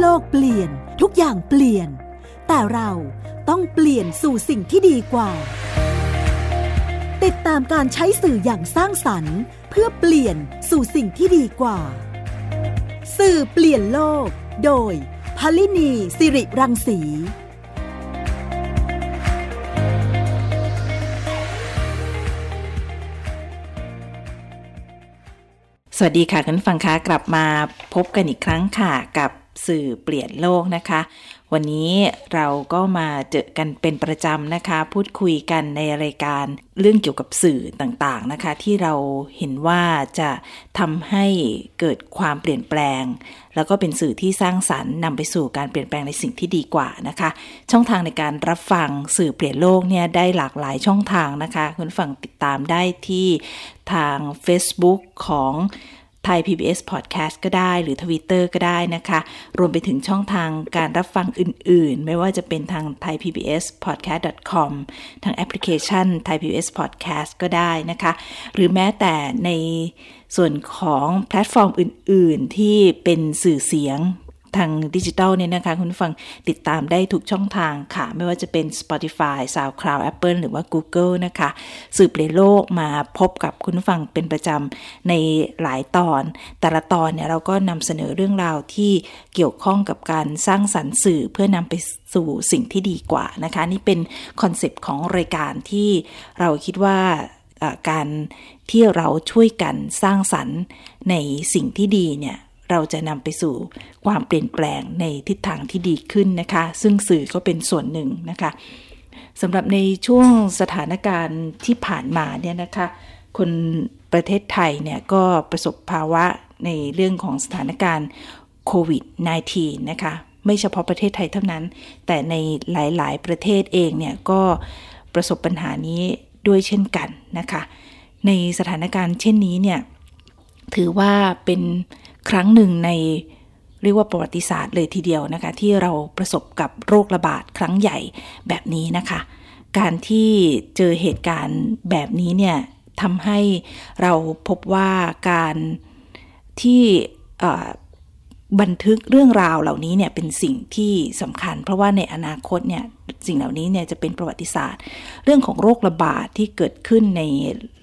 โลกเปลี่ยน ทุกอย่างเปลี่ยน แต่เราต้องเปลี่ยนสู่สิ่งที่ดีกว่า ติดตามการใช้สื่ออย่างสร้างสรรค์ เพื่อเปลี่ยนสู่สิ่งที่ดีกว่า สื่อเปลี่ยนโลก โดยพลินีสิริรังสีสวัสดีค่ะคุณฟังคะกลับมาพบกันอีกครั้งค่ะกับ สื่อเปลี่ยนโลกนะคะ วันนี้เราก็มาเจอกันเป็นประจำนะคะ พูดคุยกันในรายการเรื่องเกี่ยวกับสื่อต่างๆนะคะ ที่เราเห็นว่าจะทำให้เกิดความเปลี่ยนแปลง แล้วก็เป็นสื่อที่สร้างสรรค์นำไปสู่การเปลี่ยนแปลงในสิ่งที่ดีกว่านะคะ ช่องทางในการรับฟังสื่อเปลี่ยนโลกเนี่ยได้หลากหลายช่องทางนะคะ คุณฟังติดตามได้ที่ทาง Facebook ของ ไทย PBS Podcast ก็ได้ หรือทวิตเตอร์ก็ได้นะคะ รวมไปถึงช่องทางการรับฟังอื่นๆ ไม่ว่าจะเป็นทาง Thai PBS Podcast.com ทางแอปพลิเคชัน Thai PBS Podcast ก็ได้นะคะ หรือแม้แต่ในส่วนของแพลตฟอร์มอื่นๆ ที่เป็นสื่อเสียง ทางดิจิทัลเนี่ยนะคะ คุณฟังติดตามได้ทุกช่องทางค่ะ ไม่ว่าจะเป็น Spotify SoundCloud Apple หรือว่า Google นะคะ สืบเปลี่ยนโลกมาพบกับคุณฟังเป็นประจำในหลายตอน แต่ละตอนเนี่ยเราก็นำเสนอเรื่องราวที่เกี่ยวข้องกับการสร้างสรรค์สื่อเพื่อนำไปสู่สิ่งที่ดีกว่านะคะ นี่เป็นคอนเซปต์ของรายการที่เราคิดว่าการที่เราช่วยกันสร้างสรรค์ในสิ่งที่ดีเนี่ย เราจะนำไปสู่ความเปลี่ยนแปลงในทิศทางที่ดีขึ้นนะคะ ซึ่งสื่อก็เป็นส่วนหนึ่งนะคะสำหรับในช่วงสถานการณ์ที่ผ่านมาเนี่ยนะคะ คนประเทศไทยเนี่ยก็ประสบภาวะในเรื่องของสถานการณ์โควิด -19 นะคะ ไม่เฉพาะประเทศไทยเท่านั้น แต่ในหลายๆ ประเทศเองเนี่ยก็ประสบปัญหานี้ด้วยเช่นกันนะคะ ในสถานการณ์เช่นนี้เนี่ยถือว่าเป็น ครั้งหนึ่งในเรียกว่าประวัติศาสตร์เลยทีเดียวนะคะ ที่เราประสบกับโรคระบาดครั้งใหญ่แบบนี้นะคะ การที่เจอเหตุการณ์แบบนี้เนี่ยทำให้เราพบว่าการที่ บันทึกเรื่องราวเหล่านี้เนี่ยเป็นสิ่งที่สำคัญ เพราะว่าในอนาคตเนี่ยสิ่งเหล่านี้เนี่ยจะเป็นประวัติศาสตร์ เรื่องของโรคระบาดที่เกิดขึ้นใน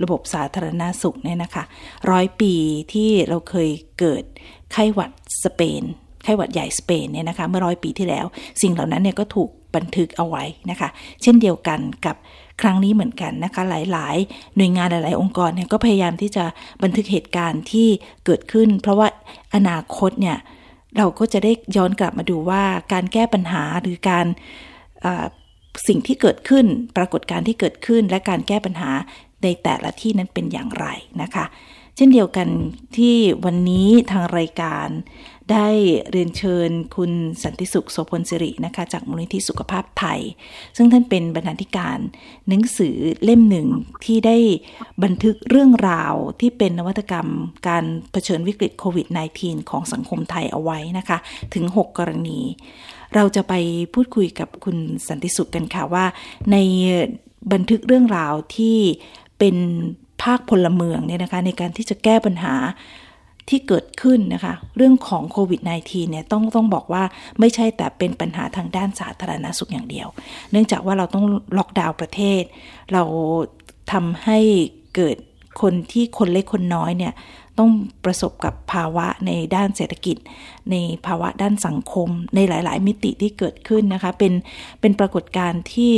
ระบบสาธารณาสุขเนี่ยนะคะร้อยปีที่เราเคยเกิดไข้หวัดสเปนไข้หวัดใหญ่สเปนเนี่ยนะคะเมื่อร้อยปีที่แล้ว สิ่งเหล่านั้นเนี่ยก็ถูกบันทึกเอาไว้นะคะ เช่นเดียวกันกับครั้งนี้เหมือนกันนะคะ หลาย ๆ หน่วยงานหลาย ๆ องค์กรเนี่ยก็พยายามที่จะบันทึกเหตุการณ์ที่เกิดขึ้น เพราะว่าอนาคตเนี่ย เราก็จะได้ย้อนกลับมาดูว่าการแก้ปัญหาหรือการสิ่งที่เกิดขึ้น ปรากฏการณ์ที่เกิดขึ้น และการแก้ปัญหาในแต่ละที่นั้นเป็นอย่างไรนะคะ เช่นเดียวกันที่วันนี้ทางรายการ ได้เรียนเชิญคุณสันติสุขโสพลสิรินะคะจากมูลนิธิสุขภาพไทย ซึ่งท่านเป็นบรรณาธิการหนังสือเล่มหนึ่งที่ได้บันทึกเรื่องราวที่เป็นนวัตกรรมการเผชิญวิกฤตโควิด -19 ของสังคมไทยเอาไว้นะคะ ถึง 6 กรณี เราจะไปพูดคุยกับคุณสันติสุขกันค่ะว่า ในบันทึกเรื่องราวที่เป็นภาคพลเมืองเนี่ยนะคะในการที่จะแก้ปัญหา ที่เกิดขึ้นนะคะ เรื่องของโควิด -19 เนี่ยต้องต้องบอกว่าไม่ใช่แต่เป็นปัญหาทางด้านสาธารณาสุขอย่างเดียว เนื่องจากว่าเราต้องล็อกดาวน์ประเทศ เราทำให้เกิดคนที่คนเล็กคนน้อยเนี่ยต้องประสบกับภาวะในด้านเศรษฐกิจ ในภาวะด้านสังคม ในหลาย ๆ มิติที่เกิดขึ้นนะคะ เป็นเป็นปรากฏการณ์ที่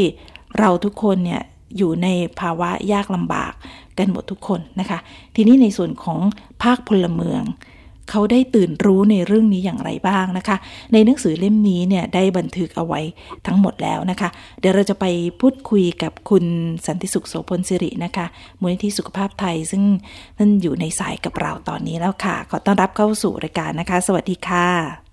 เราทุกคนเนี่ย อยู่ในภาวะยากลำบากกันหมดทุกคนนะคะ ทีนี้ในส่วนของภาคพลเมือง เขาได้ตื่นรู้ในเรื่องนี้อย่างไรบ้างนะคะ ในหนังสือเล่มนี้เนี่ยได้บันทึกเอาไว้ทั้งหมดแล้วนะคะ เดี๋ยวเราจะไปพูดคุยกับคุณสันติสุขโสพลสิรินะคะมูลนิธิสุขภาพไทย ซึ่งท่านอยู่ในสายกับเราตอนนี้แล้วค่ะ ขอต้อนรับเข้าสู่รายการนะคะ สวัสดีค่ะ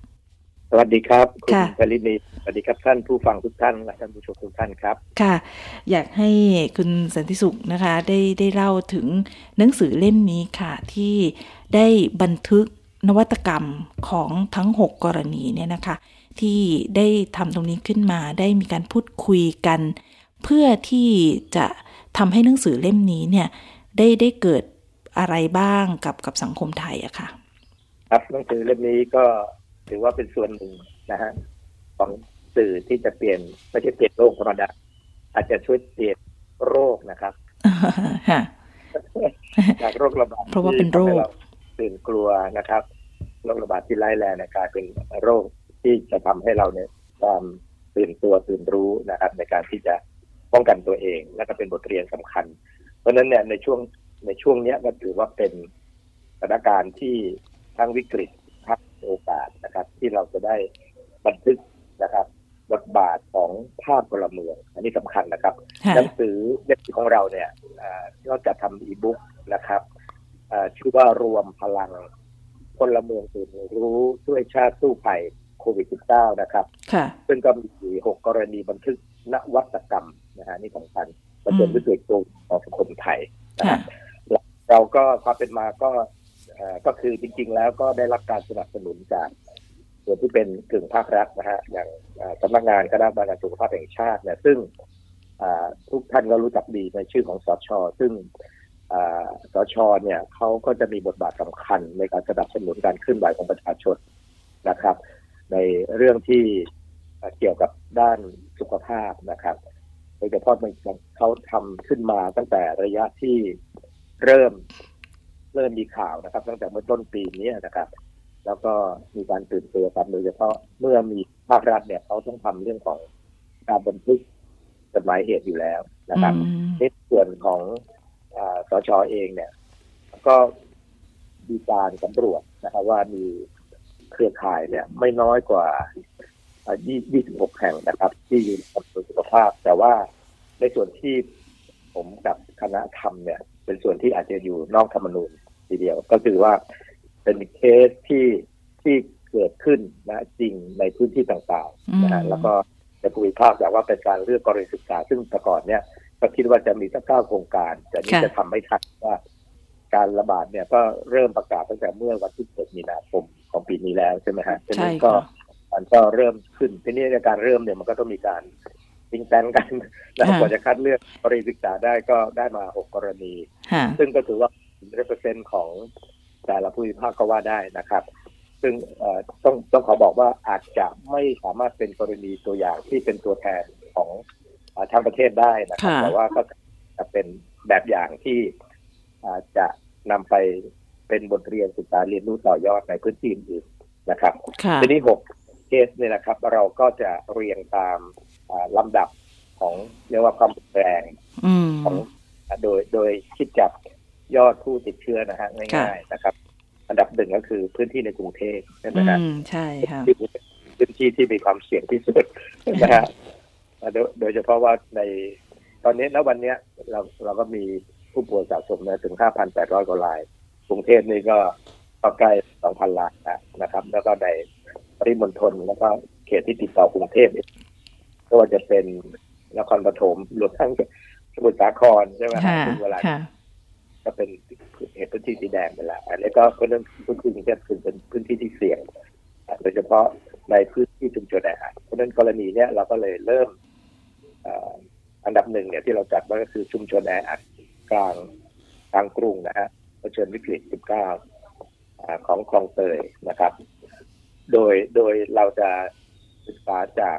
วัสดีครับ คุณกลินีสวัสดีครับท่านผู้ฟังทุกท่านและท่านผู้ชมทุกท่านครับ ค่ะ อยากให้คุณสันติสุขนะคะ ได้ได้เล่าถึงหนังสือเล่มนี้ค่ะ ที่ได้บันทึกนวัตกรรมของทั้ง 6 กรณีเนี่ยนะคะ ที่ได้ทำตรงนี้ขึ้นมาได้มีการพูดคุยกัน เพื่อที่จะทำให้หนังสือเล่มนี้เนี่ยได้ได้เกิดอะไรบ้างกับกับสังคมไทยอะค่ะ ครับหนังสือเล่มนี้ก็ ถือว่าเป็นส่วนหนึ่งนะฮะของสื่อที่จะเปลี่ยนไม่ใช่เปลี่ยนโลกธรรมดาอาจจะช่วยเปลี่ยนโรคนะครับจากโรคระบาดเพราะว่าเป็นโรคตื่นกลัวนะครับโรคระบาดที่ร้ายแรงกลายเป็นโรคที่จะทำให้เราเนี่ยความตื่นตัวตื่นรู้นะครับ ในการที่จะป้องกันตัวเอง และก็เป็นบทเรียนสำคัญ เพราะนั้นเนี่ยในช่วงในช่วงนี้ก็ถือว่าเป็นสถานการณ์ที่ทั้งวิกฤตทั้ง โอกาสนะครับ ที่เราจะได้บันทึกนะครับบทบาทของภาพพลเมือง อันนี้สำคัญนะครับหนังสือเล่มของเราเนี่ยนอกจากทำอีบุ๊กนะครับชื่อว่ารวมพลังพลเมืองตื่นรู้ช่วยชาติสู้ภัยโควิด -19 นะครับซึ่งก็มีหกกรณีบันทึกนวัตกรรมนะฮะนี่สำคัญประเด็นวิกฤตตัวของสังคมไทยนะครับเราก็ความเป็นมาก็ ก็คือจริง ๆ แล้วก็ได้รับการสนับสนุนจากส่วนที่เป็นกึ่งภาครัฐนะฮะอย่างสำนักงานคณะกรรมการสุขภาพแห่งชาติเนี่ยซึ่งทุกท่านก็รู้จักดีในชื่อของสช ซึ่งสชเนี่ยเขาก็จะมีบทบาทสำคัญในการสนับสนุนการเคลื่อนไหวของประชาชนนะครับ ในเรื่องที่เกี่ยวกับด้านสุขภาพนะครับโดยเฉพาะเขาทำขึ้นมาตั้งแต่ระยะที่เริ่ม เริ่มมีข่าวนะครับ ตั้งแต่เมื่อต้นปีนี้นะครับ แล้วก็มีการตื่นตัวกันโดยเฉพาะเมื่อมีภาครัฐเนี่ยเขาต้องทำเรื่องของการบันทึกจดหมายเหตุอยู่แล้วนะครับในส่วนของสชอเองเนี่ย ก็มีการสำรวจนะครับ ว่ามีเครือข่ายเนี่ย ไม่น้อยกว่า 26 แห่งนะครับ ที่อยู่กับสุขภาพ แต่ว่าในส่วนที่ผมกับคณะทำเนี่ย เป็นส่วนที่อาจจะอยู่นอกธรรมนูญ ทีเดียว ก็คือว่าเป็นเคสที่ที่เกิดขึ้นนะจริงในพื้นที่ต่างๆนะฮะแล้วก็จะคุยภาพแต่ว่าเป็นการเลือกกรณีศึกษา ซึ่งแต่ก่อนเนี่ยก็คิดว่าจะมีสักเก้าโครงการ แต่นี่จะทำไม่ทันว่าการระบาดเนี่ยก็เริ่มประกาศตั้งแต่เมื่อวันที่เดมีนาคมของปีนี้แล้วใช่ไหมฮะใช่ก็มันก็เริ่มขึ้นทีนี้ในการเริ่มเนี่ยมันก็ต้องมีการติงแตนกันแล้วกว่าจะคัดเลือกกรณีศึกษาได้ก็ได้มาหกกรณี ซึ่งก็ถือว่า เปอร์เซ็นต์ของแต่ละภูมิภาคก็ว่าได้นะครับ ซึ่งต้องต้องขอบอกว่าอาจจะไม่สามารถเป็นกรณีตัวอย่างที่เป็นตัวแทนของทั้งประเทศได้นะครับ แต่ว่าก็จะเป็นแบบอย่างที่จะนำไปเป็นบทเรียนศึกษาเรียนรู้ต่อยอดในพื้นที่อื่นนะครับทีนี้หกเคสเนี่ยนะครับ เราก็จะเรียงตามลำดับของเรียกว่าความแรงของโดยโดยคิดจับ ยอดผู้ติดเชื้อนะฮะง่ายๆนะครับ อันดับหนึ่งก็คือพื้นที่ในกรุงเทพใช่ไหมครับใช่ครับพื้นที่ที่มีความเสี่ยงที่สุดนะฮะโดยเฉพาะว่าในตอนนี้ณวันนี้เราเราก็มีผู้ป่วยสะสมนะถึง 5,800 กว่าราย กรุงเทพนี่ก็ก็ใกล้ 2,000ล้านนะครับ แล้วก็ในปริมณฑลแล้วก็เขตที่ติดต่อกรุงเทพก็ว่าจะเป็นนครปฐมรวมทั้งสมุทรสาครใช่ไหมครับเวลา ก็เป็นเหตุพื้นที่สีแดงไปแล้วอันนี้ก็เป็นเรื่องพื้นที่ที่เป็นพื้นที่ที่เสี่ยง โดยเฉพาะในพื้นที่ชุมชนแออัดเพราะนั้นกรณีเนี้ยเราก็เลยเริ่มอันดับหนึ่งเนี่ยที่เราจัดว่าก็คือชุมชนแออัดกลางกลางกรุงนะฮะเผชิญวิกฤต 19 ของคลองเตยนะครับ โดยโดยเราจะศึกษาจาก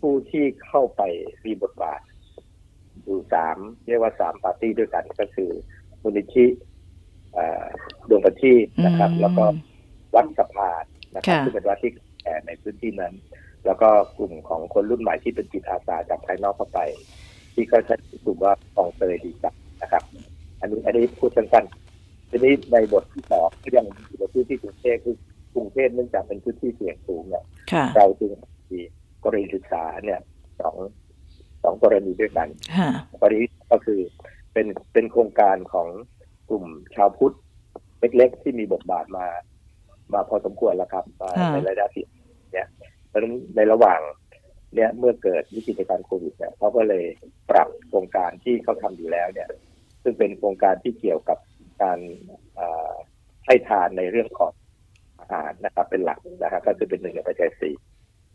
ผู้ที่เข้าไปมีบทบาท อยู่สามเรียกว่าสามปาร์ตี้ด้วยกันก็คือมูลนิธิดวงประทีปนะครับ แล้วก็วัดสะพานนะครับที่เป็นวัดที่แก่ในพื้นที่นั้น แล้วก็กลุ่มของคนรุ่นใหม่ที่เป็นจิตอาสาจากภายนอกเข้าไป ที่ก็ใช้กลุ่มว่าฟองเตยดีจักนะครับ อันนี้อันนี้พูดสั้นๆทีนี้ในบทที่สองก็ยังอยู่ในพื้นที่กรุงเทพคือกรุงเทพเนื่องจากเป็นพื้นที่เสี่ยงสูงเนี่ยเราจึงมีกรณีศึกษาเนี่ยสอง สองกรณีด้วยกันกรณีก็คือเป็นเป็นโครงการของกลุ่มชาวพุทธเล็กๆที่มีบทบาทมา มาพอสมควรแล้วครับในระยะที่เนี่ยเพราะฉะนั้นในระหว่างเนี่ยเมื่อเกิดวิกฤตการโควิดเนี่ยเขาก็เลยปรับโครงการที่เขาทำอยู่แล้วเนี่ย ซึ่งเป็นโครงการที่เกี่ยวกับการให้ทานในเรื่องของอาหารนะครับ เป็นหลักนะครับก็คือเป็นหนึ่งในปัจจัยสี่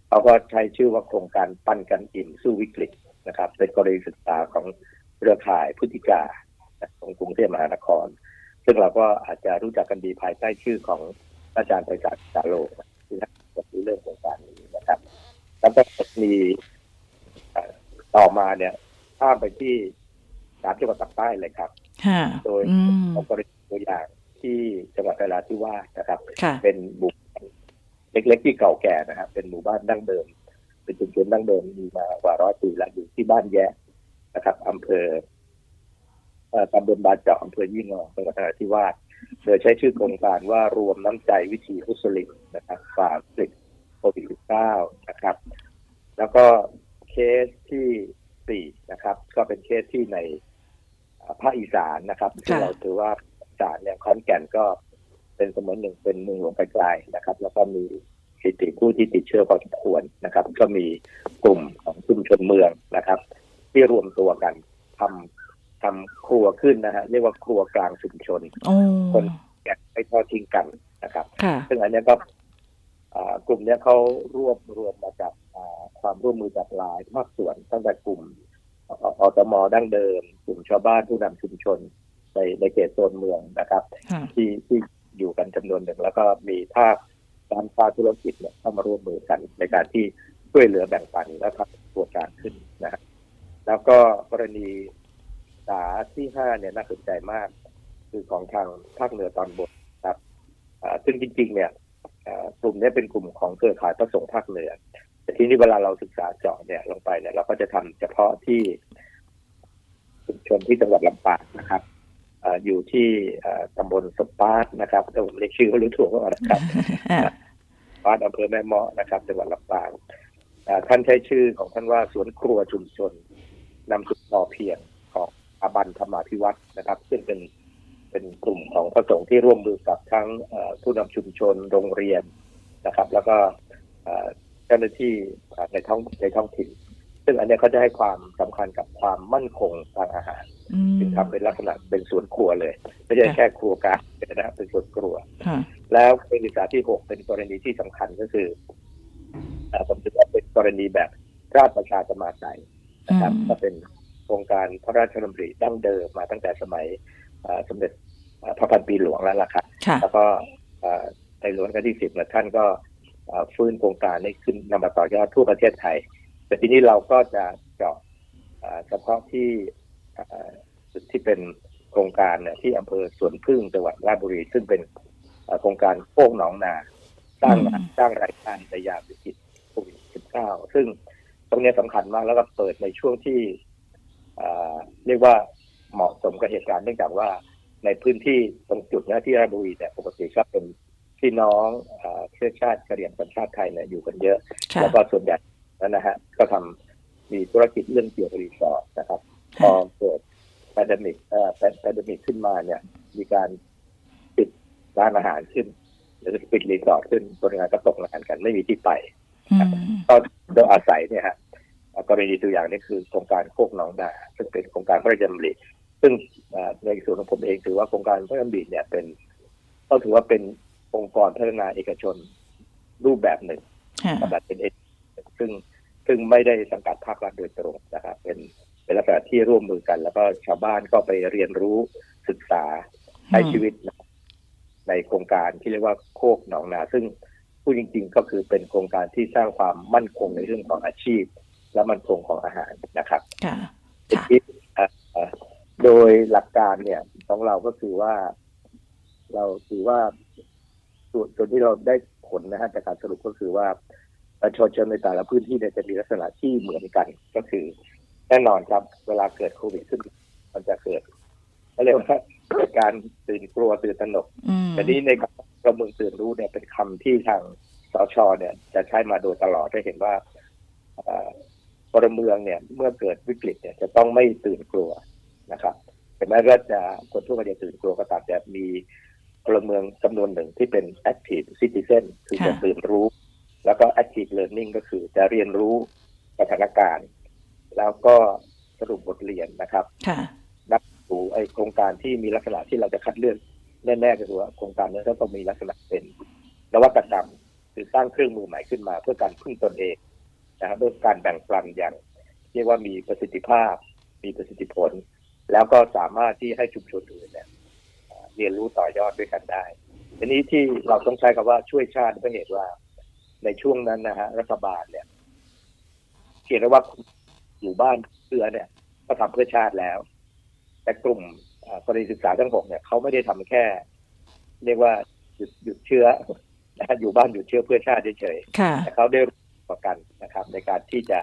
เขาก็ใช้ชื่อว่าโครงการปั้นกันอิ่มสู้วิกฤต นะครับเป็นกรณีศึกษาของเครือข่ายพุทธิกาของกรุงเทพมหานคร ซึ่งเราก็อาจจะรู้จักกันดีภายใต้ชื่อของอาจารย์ไพศาลสาโลที่ทำเรื่องของแล้วก็มีต่อมาเนี่ยข้ามไปที่สามจังหวัดภาคใต้เลยครับ โดยเอากรณีตัวอย่างที่จังหวัดนราธิวาสนะครับ เป็นบุกเล็กๆที่เก่าแก่นะครับ เป็นหมู่บ้านดั้งเดิม เป็นชุมชนดั้งเดิมมีมากว่าร้อยปีแล้วอยู่ที่บ้านแย่นะครับอำเภอตำบลบาเจาะอำเภอยี่งอจังหวัดนราธิวาสโดยใช้ชื่อโครงการว่ารวมน้ำใจวิธีอุสลิมนะครับฝ่าศึกโควิด -19 นะครับ แล้วก็เคสที่สี่นะครับ ก็เป็นเคสที่ในภาคอีสานนะครับที่เราถือว่าอีสานเนี่ยคอนแก่นก็เป็นสมนหนึ่งเป็นเมืองหลวงไกลๆนะครับ แล้วก็มีส ถิติผู้ที่ติดเชื้อพอสมควรนะครับ ก็มีกลุ่มของชุมชนเมืองนะครับ ที่รวมตัวกันทำทำครัวขึ้นนะฮะเรียกว่าครัวกลางชุมชนคนแก่ไม่ทอดทิ้งกันนะครับซึ่งอันนี้ก็กลุ่มนี้เขารวบรวมมาจากความร่วมมือจากหลายภาคส่วนตั้งแต่กลุ่มอตมดั้งเดิม กลุ่มชาวบ้านผู้นำชุมชนในในเขตโซนเมืองนะครับ ที่ที่อยู่กันจำนวนหนึ่งแล้วก็มีภาค การค้าธุรกิจเนี่ยเข้ามาร่วมมือกัน ในการที่ช่วยเหลือแบ่งปันและทำตัวการขึ้นนะครับแล้วก็กรณีสาที่ห้าเนี่ยน่าสนใจมาก คือของทางภาคเหนือตอนบนครับซึ่งจริง ๆ เนี่ยกลุ่มนี้เป็นกลุ่มของเครือข่ายพระสงฆ์ภาคเหนือแต่ที่นี้เวลาเราศึกษาเจาะเนี่ยลงไปเนี่ยเราก็จะทำเฉพาะที่ชุมชนที่จังหวัดลำปางนะครับ อยู่ที่ตำบลสปาร์ตนะครับแต่ผมเรียกชื่อเขารู้ถูกว่านะครับปาร์ตอำเภอแม่เมาะนะครับจังหวัดลำปางท่านใช้ชื่อของท่านว่าสวนครัวชุมชนนำสุดพอเพียงของอาบันธรรมาพิวัตรนะครับ ซึ่งเป็นเป็นกลุ่มของพระสงฆ์ที่ร่วมมือกับทั้งผู้นำชุมชนโรงเรียนนะครับ แล้วก็เจ้าหน้าที่ในท้องในท้องถิ่น ซึ่งอันนี้เขาจะให้ความสำคัญกับความมั่นคงทางอาหาร จึงทำเป็นลักษณะเป็นสวนครัวเลยไม่ใช่แค่ครัวกลางนะเป็นสวนครัว แล้วกรณีสาที่หกเป็นกรณีที่สำคัญก็คือผมถือว่าเป็นกรณีแบบราชประชาสมาใจนะครับก็เป็นโครงการพระราชดำริดั้งเดิมมาตั้งแต่สมัยสมเด็จพระพันปีหลวงแล้วล่ะครับแล้วก็ในหลวงกันที่สิบท่านก็ฟื้นโครงการนี้ขึ้นนำมาต่อยอดทั่วประเทศไทย แต่ทีนี้เราก็จะเจาะเฉพาะที่จุด ที่เป็นโครงการเนี่ยที่อำเภอสวนพึ่งจังหวัดราชบุรี ซึ่งเป็นโครงการโค้งหนองนาสร้างสร้างรายการในยามวิกฤตโควิด -19 ซึ่งตรงนี้สำคัญมากแล้วก็เปิดในช่วงที่เรียกว่าเหมาะสมกับเหตุการณ์เนื่องจากว่าในพื้นที่ตรงจุดนี้ที่ราชบุรีเนี่ยปกติก็เป็นพี่น้องเชื้อชาติกะเหรี่ยงสัญชาติไทยเนี่ยอยู่กันเยอะ แล้วก็ส่วนใหญ่นั้นนะฮะก็ทำมีธุรกิจเรื่องเกี่ยวกับรีสอร์ทนะครับ พอเกิด pandemic เอ่อ pandemic ขึ้นมาเนี่ย มีการปิดร้านอาหารขึ้นหรือปิดรีสอร์ทขึ้นคนงานก็ตกงานกันไม่มีที่ไปก็โดยอาศัยเนี่ยฮะกรณีตัวอย่างนี้คือโครงการโคกหนองนาซึ่งเป็นโครงการพระราชดำริซึ่งในส่วนของผมเองถือว่าโครงการพระราชดำริเนี่ยเป็นก็ถือว่าเป็นองค์กรพัฒนาเอกชนรูปแบบหนึ่งแบบเป็นเอกซึ่งซึ่งไม่ได้สังกัดภาครัฐโดยตรงนะครับเป็น เป็นลักษณะที่ร่วมมือกัน แล้วก็ชาวบ้านก็ไปเรียนรู้ศึกษาใช้ชีวิตในโครงการที่เรียกว่าโคกหนองนา ซึ่งผู้จริง ๆ ก็คือเป็นโครงการที่สร้างความมั่นคงในเรื่องของอาชีพ และมั่นคงของอาหารนะครับโดยหลักการเนี่ยของเราก็คือว่า เราถือว่าส่วนส่วนที่เราได้ผลนะฮะจากการสรุปก็คือว่าประชาชนในแต่ละพื้นที่เนี่ยจะมีลักษณะที่เหมือนกัน ก็คือ แน่นอนครับ เวลาเกิดโควิดขึ้น มันจะเกิดเขาเรียกว่าเกิดการตื่นกลัวตื่นตระหนกแต่นี้ในกระเมืองตื่นรู้เนี่ยเป็นคำที่ทางสชเนี่ย จะใช้มาโดยตลอดจะเห็นว่าพลเมืองเนี่ยเมื่อเกิดวิกฤตเนี่ยจะต้องไม่ตื่นกลัวนะครับแต่แม้ว่าจะคนทั่วไปจะตื่นกลัวก็ตามแต่มีพลเมืองจำนวนหนึ่งที่เป็น active citizen คือจะตื่นรู้ แล้วก็ active learning ก็คือจะเรียนรู้สถานการณ์ แล้วก็สรุปบทเรียนนะครับนับดูไอโครงการที่มีลักษณะที่เราจะคัดเลือกแน่ๆก็คือว่าโครงการนี้ต้องมีลักษณะเป็นนวัตกรรมคือสร้างเครื่องมือใหม่ขึ้นมา เพื่อการพึ่งตนเองนะครับด้วยการแบ่งปันอย่าง เรียกว่ามีประสิทธิภาพ มีประสิทธิผล แล้วก็สามารถที่ให้ชุมชนอื่นเนี่ยเรียนรู้ต่อยอดด้วยกันได้ทีนี้ที่เราต้องใช้คำว่าช่วยชาติเพราะเหตุว่าในช่วงนั้นนะฮะรัฐบาลเนี่ยเขียนว่า อยู่บ้านเพื่อเนี่ยก็ทำเพื่อชาติแล้ว แต่กลุ่มกรณีศึกษาทั้งหกเนี่ยเขาไม่ได้ทำแค่ เรียกว่าหยุดหยุดเชื้อนะอยู่บ้านหยุดเชื้อเพื่อชาติเฉยๆแต่เขาได้ร่วมกันนะครับ ในการที่จะ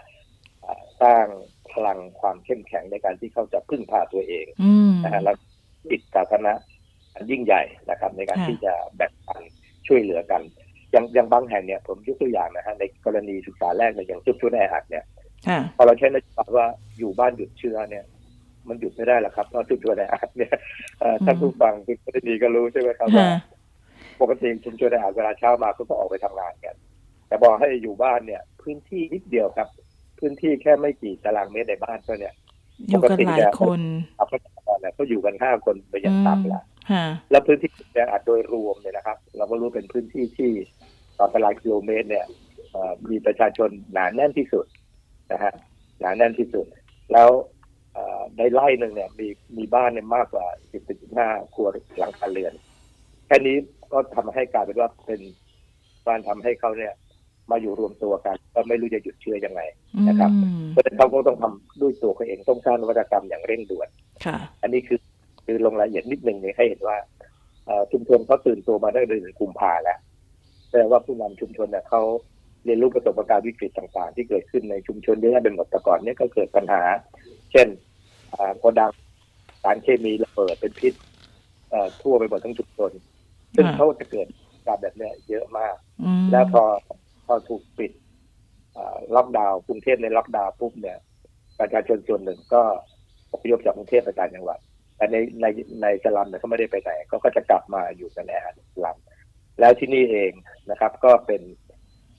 สร้างพลังความเข้มแข็งในการที่เขาจะพึ่งพาตัวเองนะฮะแล้วติดสาธารณะยิ่งใหญ่นะครับ ในการที่จะแบ่งปันช่วยเหลือกันอย่างอย่างบางแห่งเนี่ยผมยกตัวอย่างนะฮะในกรณีศึกษาแรกในอย่างชุมชนแออัดเนี่ย พอเราใช้นโยบายว่าอยู่บ้านหยุดเชื้อเนี่ย มันหยุดไม่ได้หรอกครับเพราะชุมชนแออัดเนี่ยท่านผู้ฟังที่ดีก็รู้ใช่ไหมครับว่าปกติชุมชนแออัดเวลาเช้ามาก็ต้องออกไปทำงานกัน แต่บอกให้อยู่บ้านเนี่ย พื้นที่นิดเดียวครับ พื้นที่แค่ไม่กี่ตารางเมตรในบ้านก็เนี่ยอยู่กันหลายคนเขาอยู่กันห้าคนไปยังต่ำละแล้วพื้นที่แออัดโดยรวมเนี่ยนะครับ เราก็รู้เป็นพื้นที่ที่ต่อตารางกิโลเมตรเนี่ยมีประชาชนหนาแน่นที่สุด นะฮะหนาแน่นที่สุด แล้วในไร่หนึ่งเนี่ยมีมีบ้านเนี่ยมากกว่าสิบสิบห้าครัวหลังคาเรือน แค่นี้ก็ทำให้กลายเป็นว่าเป็นการทำให้เขาเนี่ย มาอยู่รวมตัวกัน ก็ไม่รู้จะหยุดเชื้อยังไงนะครับเพราะฉะนั้นเขาก็ต้องทำด้วยตัวเขาเองต้องสร้างนวัตกรรมอย่างเร่งด่วนอันนี้คือคือลงรายละเอียดนิดหนึ่งเนี่ยให้เห็นว่าชุมชนเขาตื่นตัวมาได้เดือนกุมภาแล้วแปลว่าผู้นำชุมชนเนี่ยเขา เรียนรู้ประสบการณ์วิกฤตต่างๆ ที่เกิดขึ้นในชุมชนเยอะแยะเป็นหมดแต่ก่อนเนี่ยก็เกิดปัญหา เช่นโกดังสารเคมีระเบิดเป็นพิษทั่วไปหมดทั้งชุมชน ซึ่งเขาจะเกิดการแบบนี้เยอะมาก แล้วพอพอถูกปิดล็อกดาวน์กรุงเทพในล็อกดาวน์ปุ๊บเนี่ยประชาชนส่วนหนึ่งก็อพยพจากกรุงเทพไปต่างจังหวัดแต่ในในในสลัมเนี่ยเขาไม่ได้ไปไหนเขาก็จะกลับมาอยู่กันในสลัมแล้วที่นี่เองนะครับ ก็เป็น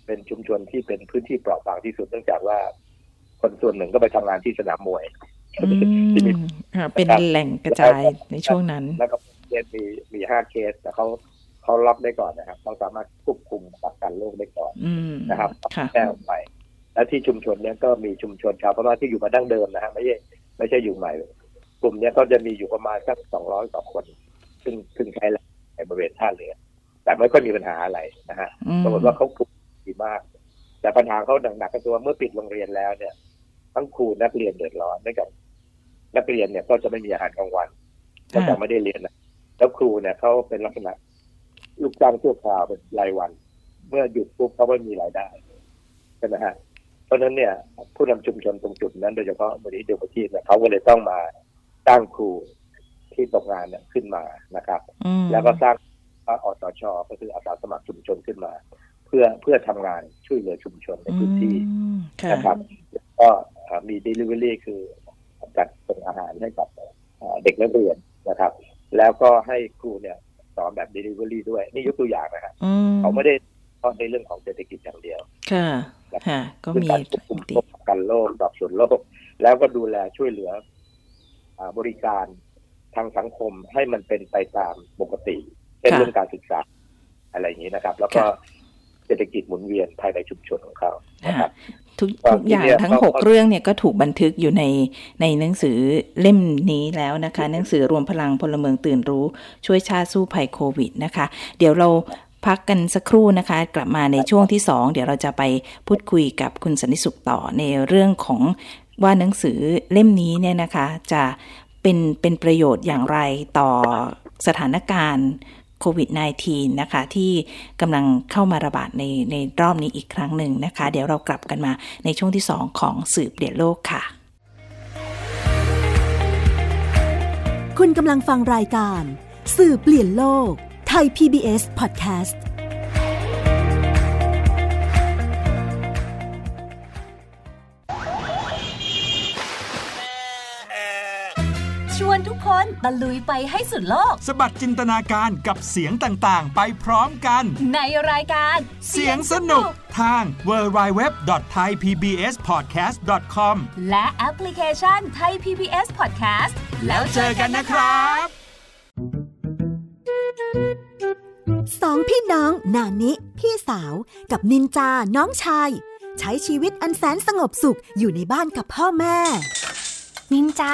เป็นชุมชนที่เป็นพื้นที่เปราะบางที่สุดเนื่องจากว่า คนส่วนหนึ่งก็ไปทำงานที่สนามมวยที่มีเป็นแหล่งกระจายในช่วงนั้น แล้วก็เคสมีมีห้าเคสแต่เขาเขาล็อกได้ก่อนนะครับเขาสามารถควบคุมกักกันโรคได้ก่อนนะครับแก้ออกไปและที่ชุมชนเนี้ยก็มีชุมชนชาวพม่าที่อยู่มาดั้งเดิมนะฮะไม่ใช่ไม่ใช่อยู่ใหม่กลุ่มเนี้ยก็จะมีอยู่ประมาณสักสองร้อยกว่าคน ซึ่งซึ่งใช้ในบริเวณท่าเรือแต่ไม่ค่อยมีปัญหาอะไรนะฮะปรากฏว่าเขาคุม ดีมาก แต่ปัญหาเขาหนักๆก็ตัวเมื่อปิดโรงเรียนแล้วเนี่ย ทั้งครูนักเรียนเดือดร้อนด้วยกันนักเรียนเนี่ยก็จะไม่มีอาหารกลางวันก็จะไม่ได้เรียนนะแล้วครูเนี่ยเขาเป็นลักษณะลูกจ้างชั่วคราวเป็นรายวัน เมื่อหยุดปุ๊บเขาไม่มีรายได้ใช่ไหมฮะเพราะฉะนั้นเนี่ย ผู้นำชุมชนตรงจุดนั้นโดยเฉพาะมูลนิธิเดียวกับที่เนี่ยเขาก็เลยต้องมาสร้างครูที่ตกงานเนี่ยขึ้นมานะครับ แล้วก็สร้างว่าอสชก็คืออาสาสมัครชุมชนขึ้นมาเพื่อเพื่อทำงานช่วยเหลือชุมชนในพื้นที่นะครับก็มี delivery คือจัดส่งอาหารให้กับเด็กนักเรียนนะครับ แล้วก็ให้ครูเนี่ยสอนแบบ delivery ด้วย นี่ยกตัวอย่างนะครับเขาไม่ได้เพราะในเรื่องของเศรษฐกิจอย่างเดียว ค่ะค่ะ ก็มีการควบคุมกันโรคสอบสวนโรคแล้วก็ดูแลช่วยเหลือบริการทางสังคมให้มันเป็นไปตามปกติช่นเรื่องการศึกษาอะไรอย่างนี้นะครับ แล้วก็ เศรษฐกิจหมุนเวียนภายในชุมชนของเขานะครับทุกทุกอย่างทั้งหกเรื่องเนี่ยก็ถูกบันทึกอยู่ในในหนังสือเล่มนี้แล้วนะคะ หนังสือรวมพลังพลเมืองตื่นรู้ ช่วยชาติสู้ภัยโควิดนะคะ เดี๋ยวเราพักกันสักครู่นะคะ กลับมาในช่วงที่สองเดี๋ยวเราจะไปพูดคุยกับคุณสันนิสุขต่อในเรื่องของว่าหนังสือเล่มนี้เนี่ยนะคะ จะเป็นเป็นประโยชน์อย่างไรต่อสถานการณ์ โควิด -19 นะคะ ที่กำลังเข้ามาระบาดในในรอบนี้อีกครั้งหนึ่งนะคะ เดี๋ยวเรากลับกันมาในช่วงที่ 2 ของสืบเปลี่ยนโลกค่ะ คุณกำลังฟังรายการ สื่อเปลี่ยนโลกไทย PBS Podcast คนตะลุยไปให้สุดโลก สบัดจินตนาการกับเสียงต่างๆ ไปพร้อมกัน ในรายการ เสียงสนุกทาง www.thaipbspodcast.com และแอปพลิเคชัน Thai PBS Podcast แล้วเจอกันนะครับสองพี่น้องนานิ พี่สาวกับนินจาน้องชาย ใช้ชีวิตอันแสนสงบสุขอยู่ในบ้านกับพ่อแม่ นินจา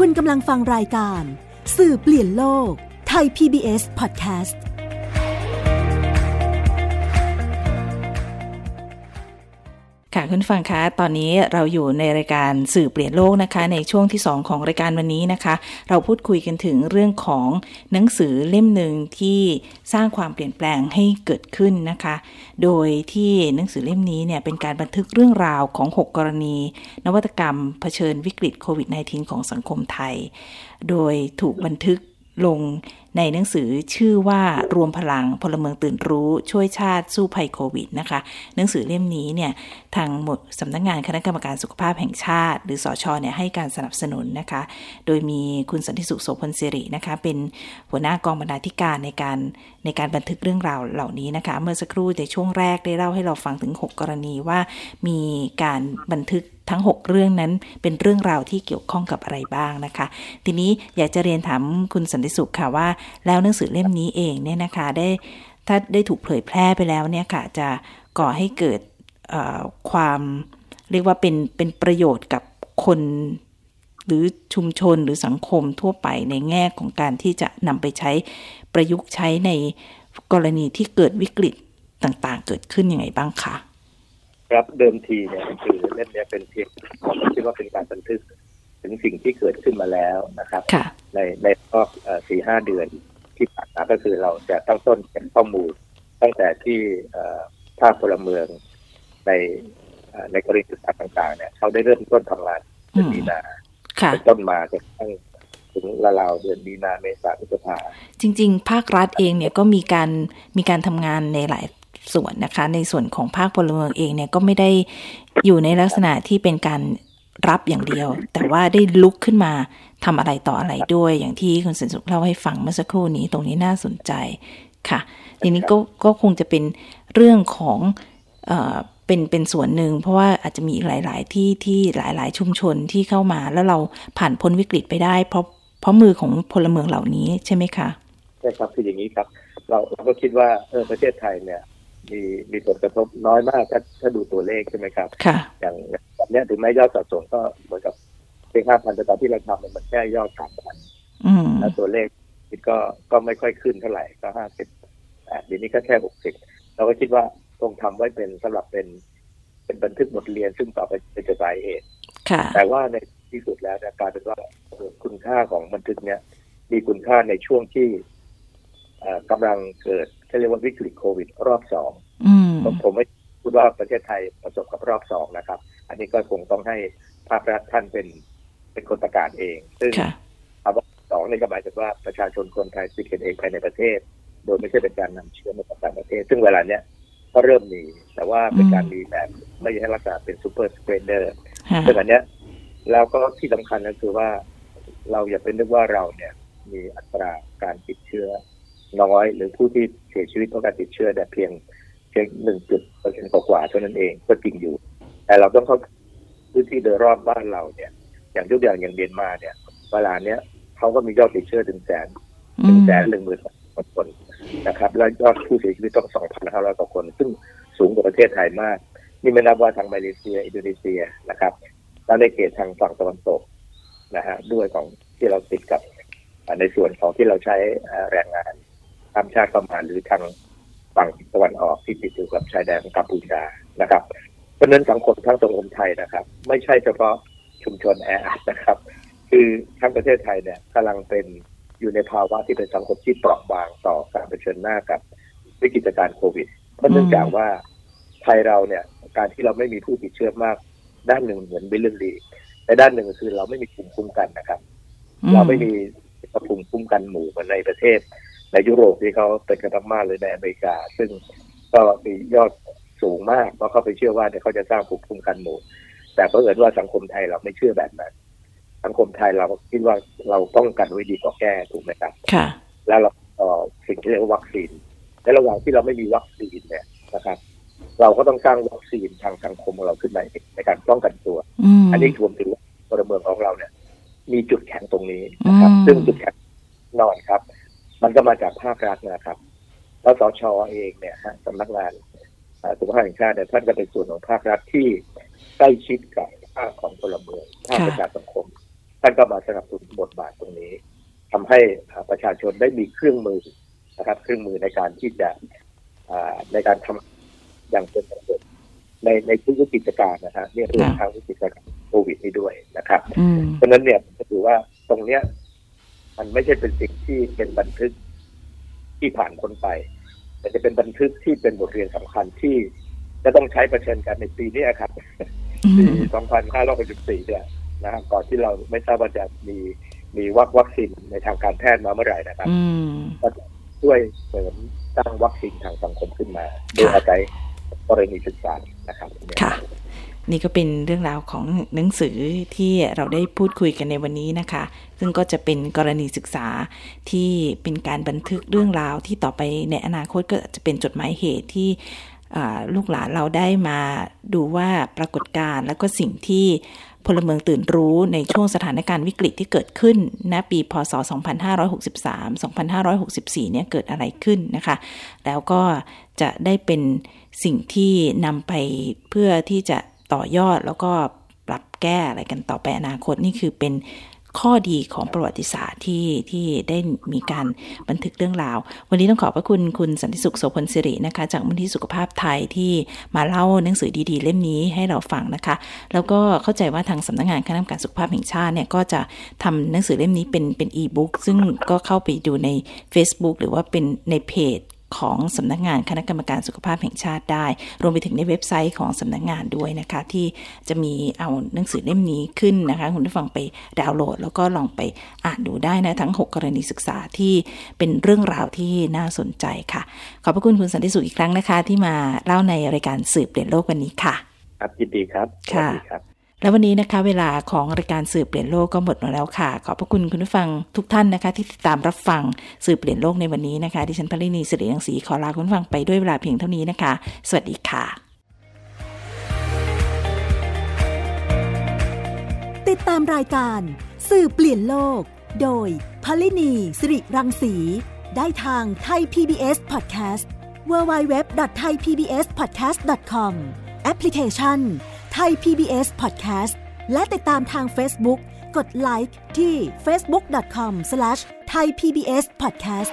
คุณกำลังฟังรายการ สื่อเปลี่ยนโลกไทย PBS Podcast ค่ะคุณฟังคะ ตอนนี้เราอยู่ในรายการสื่อเปลี่ยนโลกนะคะ ในช่วงที่ 2 ของรายการวันนี้นะคะ เราพูดคุยกันถึงเรื่องของหนังสือเล่มหนึ่งที่สร้างความเปลี่ยนแปลงให้เกิดขึ้นนะคะ โดยที่หนังสือเล่มนี้เนี่ยเป็นการบันทึกเรื่องราวของ 6 กรณี นวัตกรรมเผชิญวิกฤตโควิด -19 ของสังคมไทย โดยถูกบันทึก ลงในหนังสือชื่อว่ารวมพลังพลเมืองตื่นรู้ช่วยชาติสู้ภัยโควิดนะคะ หนังสือเล่มนี้เนี่ยทางหมดสำนักงานคณะกรรมการสุขภาพแห่งชาติ หรือสอชอเนี่ยให้การสนับสนุนนะคะ โดยมีคุณสันติสุขโสพลสิรินะคะ เป็นหัวหน้ากองบรรณาธิการในการในการบันทึกเรื่องราวเหล่านี้นะคะ เมื่อสักครู่ในช่วงแรกได้เล่าให้เราฟังถึง 6 กรณีว่ามีการบันทึก ทั้ง 6 เรื่องนั้นเป็นเรื่องราวที่เกี่ยวข้องกับอะไรบ้างนะคะ ทีนี้อยากจะเรียนถามคุณสันติสุขค่ะว่า แล้วหนังสือเล่มนี้เองเนี่ยนะคะได้ถ้าได้ถูกเผยแพร่ไปแล้วเนี่ยค่ะจะก่อให้เกิดความเรียกว่าเป็นเป็นประโยชน์กับคนหรือชุมชนหรือสังคมทั่วไปในแง่ของการที่จะนำไปใช้ประยุกต์ใช้ในกรณีที่เกิดวิกฤตต่างๆ เกิดขึ้นยังไงบ้างคะ ครับเดิมทีเนี่ยมันคือเล่มเนี้ยเป็นเพียงผมคิดว่าเป็นการบันทึกถึงสิ่งที่เกิดขึ้นมาแล้วนะครับค่ะในในรอบสี่ห้าเดือนที่ผ่านมาก็คือเราจะตั้งต้นเป็นข้อมูล ตั้งแต่ที่เอ่อภาคพลเมืองในเอ่อในกรณีศึกษาต่างๆเนี่ยเขาได้เริ่มต้นทำงานเดือนอืมมีนาค่ะเป็นต้นมาจนกระทั่งถึงราวๆเดือนมีนาเมษาพฤษภาจริง ๆ ภาครัฐเองเนี่ยก็มีการมีการทำงานในหลาย ส่วนนะคะ ในส่วนของภาคพลเมืองเองเนี่ยก็ไม่ได้อยู่ในลักษณะที่เป็นการรับอย่างเดียว แต่ว่าได้ลุกขึ้นมาทำอะไรต่ออะไรด้วย อย่างที่คุณสินสุขเล่าให้ฟังเมื่อสักครู่นี้ตรงนี้น่าสนใจค่ะ ทีนี้ก็ก็คงจะเป็นเรื่องของเอ่อเป็นเป็นส่วนหนึ่ง เพราะว่าอาจจะมีหลาย ๆ ที่ที่หลาย ๆ ชุมชนที่เข้ามาแล้วเราผ่านพ้นวิกฤตไปได้ เพราะเพราะมือของพลเมืองเหล่านี้ใช่ไหมคะใช่ครับคืออย่างนี้ครับ เราเราก็คิดว่าเออประเทศไทยเนี่ย มีมีผลกระทบน้อยมากถ้าถ้าดูตัวเลขใช่ไหมครับค่ะอย่างแบบเนี้ยถึงแม้ยอดสะสมก็เหมือนกับเพียงห้าพันแต่ตอนที่เราทำเนี่ยมันแค่ยอดสามพันอืมแล้วตัวเลขก็ก็ไม่ค่อยขึ้นเท่าไหร่ก็ห้าสิบเดี๋ยวนี้ก็แค่หกสิบเราก็คิดว่าต้องทำไว้เป็นสำหรับเป็นเป็นบันทึกบทเรียนซึ่งต่อไปเป็นจะสายเหตุค่ะแต่ว่าในที่สุดแล้วเนี่ยกลายเป็นว่าเอ่อคุณค่าของบันทึกเนี่ยมีคุณค่าในช่วงที่เอ่อกำลังเกิด เขาเรียกว่าวิกฤตโควิด รอบสองอืมผมผมไม่พูดว่าประเทศไทยประสบกับรอบสองนะครับ อันนี้ก็คงต้องให้ภาครัฐท่านเป็นเป็นคนประกาศเอง ซึ่งค่ะคำว่าสองนี่ก็หมายถึงว่าประชาชนคนไทยติดกันเองภายในประเทศ โดยไม่ใช่เป็นการนำเชื้อมาจากต่างประเทศ ซึ่งเวลาเนี้ยก็เริ่มมี แต่ว่าเป็นการมีแบบไม่ใช่ลักษณะเป็น super spreader ค่ะซึ่งอันเนี้ยแล้วก็ที่สำคัญก็คือว่า เราอย่าเป็นนึกว่าเราเนี่ยมีอัตราการติดเชื้อ น้อย หรือผู้ที่เสียชีวิตเพราะการติดเชื้อแต่เพียงเพียงหนึ่งจุดเปอร์เซ็นต์กว่าเท่านั้นเองก็จริงอยู่ แต่เราต้องเข้าพื้นที่โดยรอบบ้านเราเนี่ย อย่างยกอย่างอย่างเมียนมาเนี่ย เวลาเนี้ยเขาก็มียอดติดเชื้อถึงแสนถึงแสนหนึ่งหมื่นคนนะครับ แล้วยอดผู้เสียชีวิตต้องสองพันห้าร้อยกว่าคน ซึ่งสูงกว่าประเทศไทยมาก นี่ไม่นับว่าทางมาเลเซีย อินโดนีเซียนะครับแล้วในเขตทางฝั่งตะวันตกนะฮะด้วยของที่เราติดกับในส่วนของที่เราใช้แรงงาน ข้ามชาติเข้ามาหรือทางฝั่งตะวันออกที่ติดอยู่กับชายแดนกัมพูชานะครับ เพราะนั้นสังคมทั้งสังคมไทยนะครับ ไม่ใช่เฉพาะชุมชนแออัดนะครับ คือทั้งประเทศไทยเนี่ยกำลังเป็นอยู่ในภาวะที่เป็นสังคมที่เปราะบางต่อการเผชิญหน้ากับวิกฤตการณ์โควิด เพราะเนื่องจากว่าไทยเราเนี่ยการที่เราไม่มีผู้ติดเชื้อมาก ด้านหนึ่งเหมือนเป็นเรื่องดีแต่ด้านหนึ่งคือเราไม่มีภูมิคุ้มกันนะครับ เราไม่มีภูมิคุ้มกันหมู่เหมือนในประเทศ ในยุโรปที่เขาเป็นกันมากเลยในอเมริกา ซึ่งก็มียอดสูงมากเพราะเขาไปเชื่อว่าเนี่ยเขาจะสร้างภูมิคุ้มกันหมู่ แต่ก็เอิญว่าสังคมไทยเราไม่เชื่อแบบนั้น สังคมไทยเราคิดว่าเราป้องกันไว้ดีกว่าแก้ถูกไหมครับค่ะแล้วเราเอ่อสิ่งที่เรียกว่าวัคซีนในระหว่างที่เราไม่มีวัคซีนเนี่ยนะครับ เราก็ต้องสร้างวัคซีนทางสังคมของเราขึ้นมาเองในการป้องกันตัวอืมอันนี้รวมถึงว่าพลเมืองของเราเนี่ย มีจุดแข็งตรงนี้นะครับอืมซึ่งจุดแข็งแนอนครับ มันก็มาจากภาครัฐนะครับ แล้วสชเองเนี่ยฮะสำนักงานอ่าสุขภาพแห่งชาติเนี่ยท่านก็เป็นส่วนของภาครัฐที่ใกล้ชิดกับภาคของพลเมืองภาคประชาสังคม ท่านก็มาสนับสนุนบทบาทตรงนี้ทำให้อ่าประชาชนได้มีเครื่องมือนะครับ เครื่องมือในการที่จะอ่าในการทำอย่างเป็นระบบในในทุกวิกฤตการณ์นะฮะเนี่ยรวมทั้งวิกฤตการณ์โควิดนี้ด้วยนะครับอืมเพราะฉะนั้นเนี่ยก็ถือว่าตรงเนี้ย มันไม่ใช่เป็นสิ่งที่เป็นบันทึกที่ผ่านคนไป แต่จะเป็นบันทึกที่เป็นบทเรียนสำคัญที่จะต้องใช้ประชันกันในปีนี้ครับอืปี2564เนี่ยนะครับก่อนที่เราไม่ทราบว่าจะมีมีวัควัคซีนในทางการแพทย์มาเมื่อไหร่นะครับก็จะช่วยเสริมสร้างวัคซีนทางสังคมขึ้นมาโดยอาศัยกรณีศึกษานะครับค่ะ นี่ก็เป็นเรื่องราวของหนังสือที่เราได้พูดคุยกันในวันนี้นะคะ ซึ่งก็จะเป็นกรณีศึกษาที่เป็นการบันทึกเรื่องราวที่ต่อไปในอนาคตก็จะเป็นจดหมายเหตุที่ลูกหลานเราได้มาดูว่าปรากฏการณ์แล้วก็สิ่งที่พลเมืองตื่นรู้ในช่วงสถานการณ์วิกฤตที่เกิดขึ้นณปี พศ 2563 2564 เนี่ยเกิดอะไรขึ้นนะคะ แล้วก็จะได้เป็นสิ่งที่นำไปเพื่อที่จะ ต่อยอดแล้วก็ปรับแก้อะไรกันต่อไปอนาคตนี่คือเป็นข้อดีของประวัติศาสตร์ที่ที่ได้มีการบันทึกเรื่องราว วันนี้ต้องขอบพระคุณคุณสันติสุขโสพลสิรินะคะ จากมูลที่สุขภาพไทยที่มาเล่าหนังสือดีๆ เล่มนี้ให้เราฟังนะคะ แล้วก็เข้าใจว่าทางสำนักงานคณะกรรมการสุขภาพแห่งชาติเนี่ยก็จะทำหนังสือเล่มนี้เป็นเป็นอีบุ๊กซึ่งก็เข้าไปดูใน Facebook หรือว่าเป็นในเพจ ของสำนักงานคณะกรรมการสุขภาพแห่งชาติได้ รวมไปถึงในเว็บไซต์ของสำนักงานด้วยนะคะ ที่จะมีเอาหนังสือเล่มนี้ขึ้นนะคะ คุณผู้ฟังไปดาวน์โหลด แล้วก็ลองไปอ่านดูได้นะทั้ง 6 กรณีศึกษาที่เป็นเรื่องราวที่น่าสนใจค่ะ ขอบพระคุณคุณสันติสุขอีกครั้งนะคะ ที่มาเล่าในรายการสืบเปลี่ยนโลกวันนี้ค่ะ ครับยินดีครับสค่ะวัสดีครับ แล้ววันนี้นะคะ เวลาของรายการสืบเปลี่ยนโลกก็หมดลงแล้วค่ะ ขอบพระคุณคุณผู้ฟังทุกท่านนะคะ ที่ติดตามรับฟังสืบเปลี่ยนโลกในวันนี้นะคะดิฉันพลินีสิริรังสีขอลาคุณฟังไปด้วยเวลาเพียงเท่านี้นะคะ สวัสดีค่ะ ติดตามรายการสื่อเปลี่ยนโลก โดยพลินีสิริรังสี ได้ทางไทย PBS Podcast www.thaipbspodcast.com แอปพลิเคชัน ไทย PBS Podcast และติดตามทาง Facebook กดไลค์ที่ facebook.com/thaipbspodcast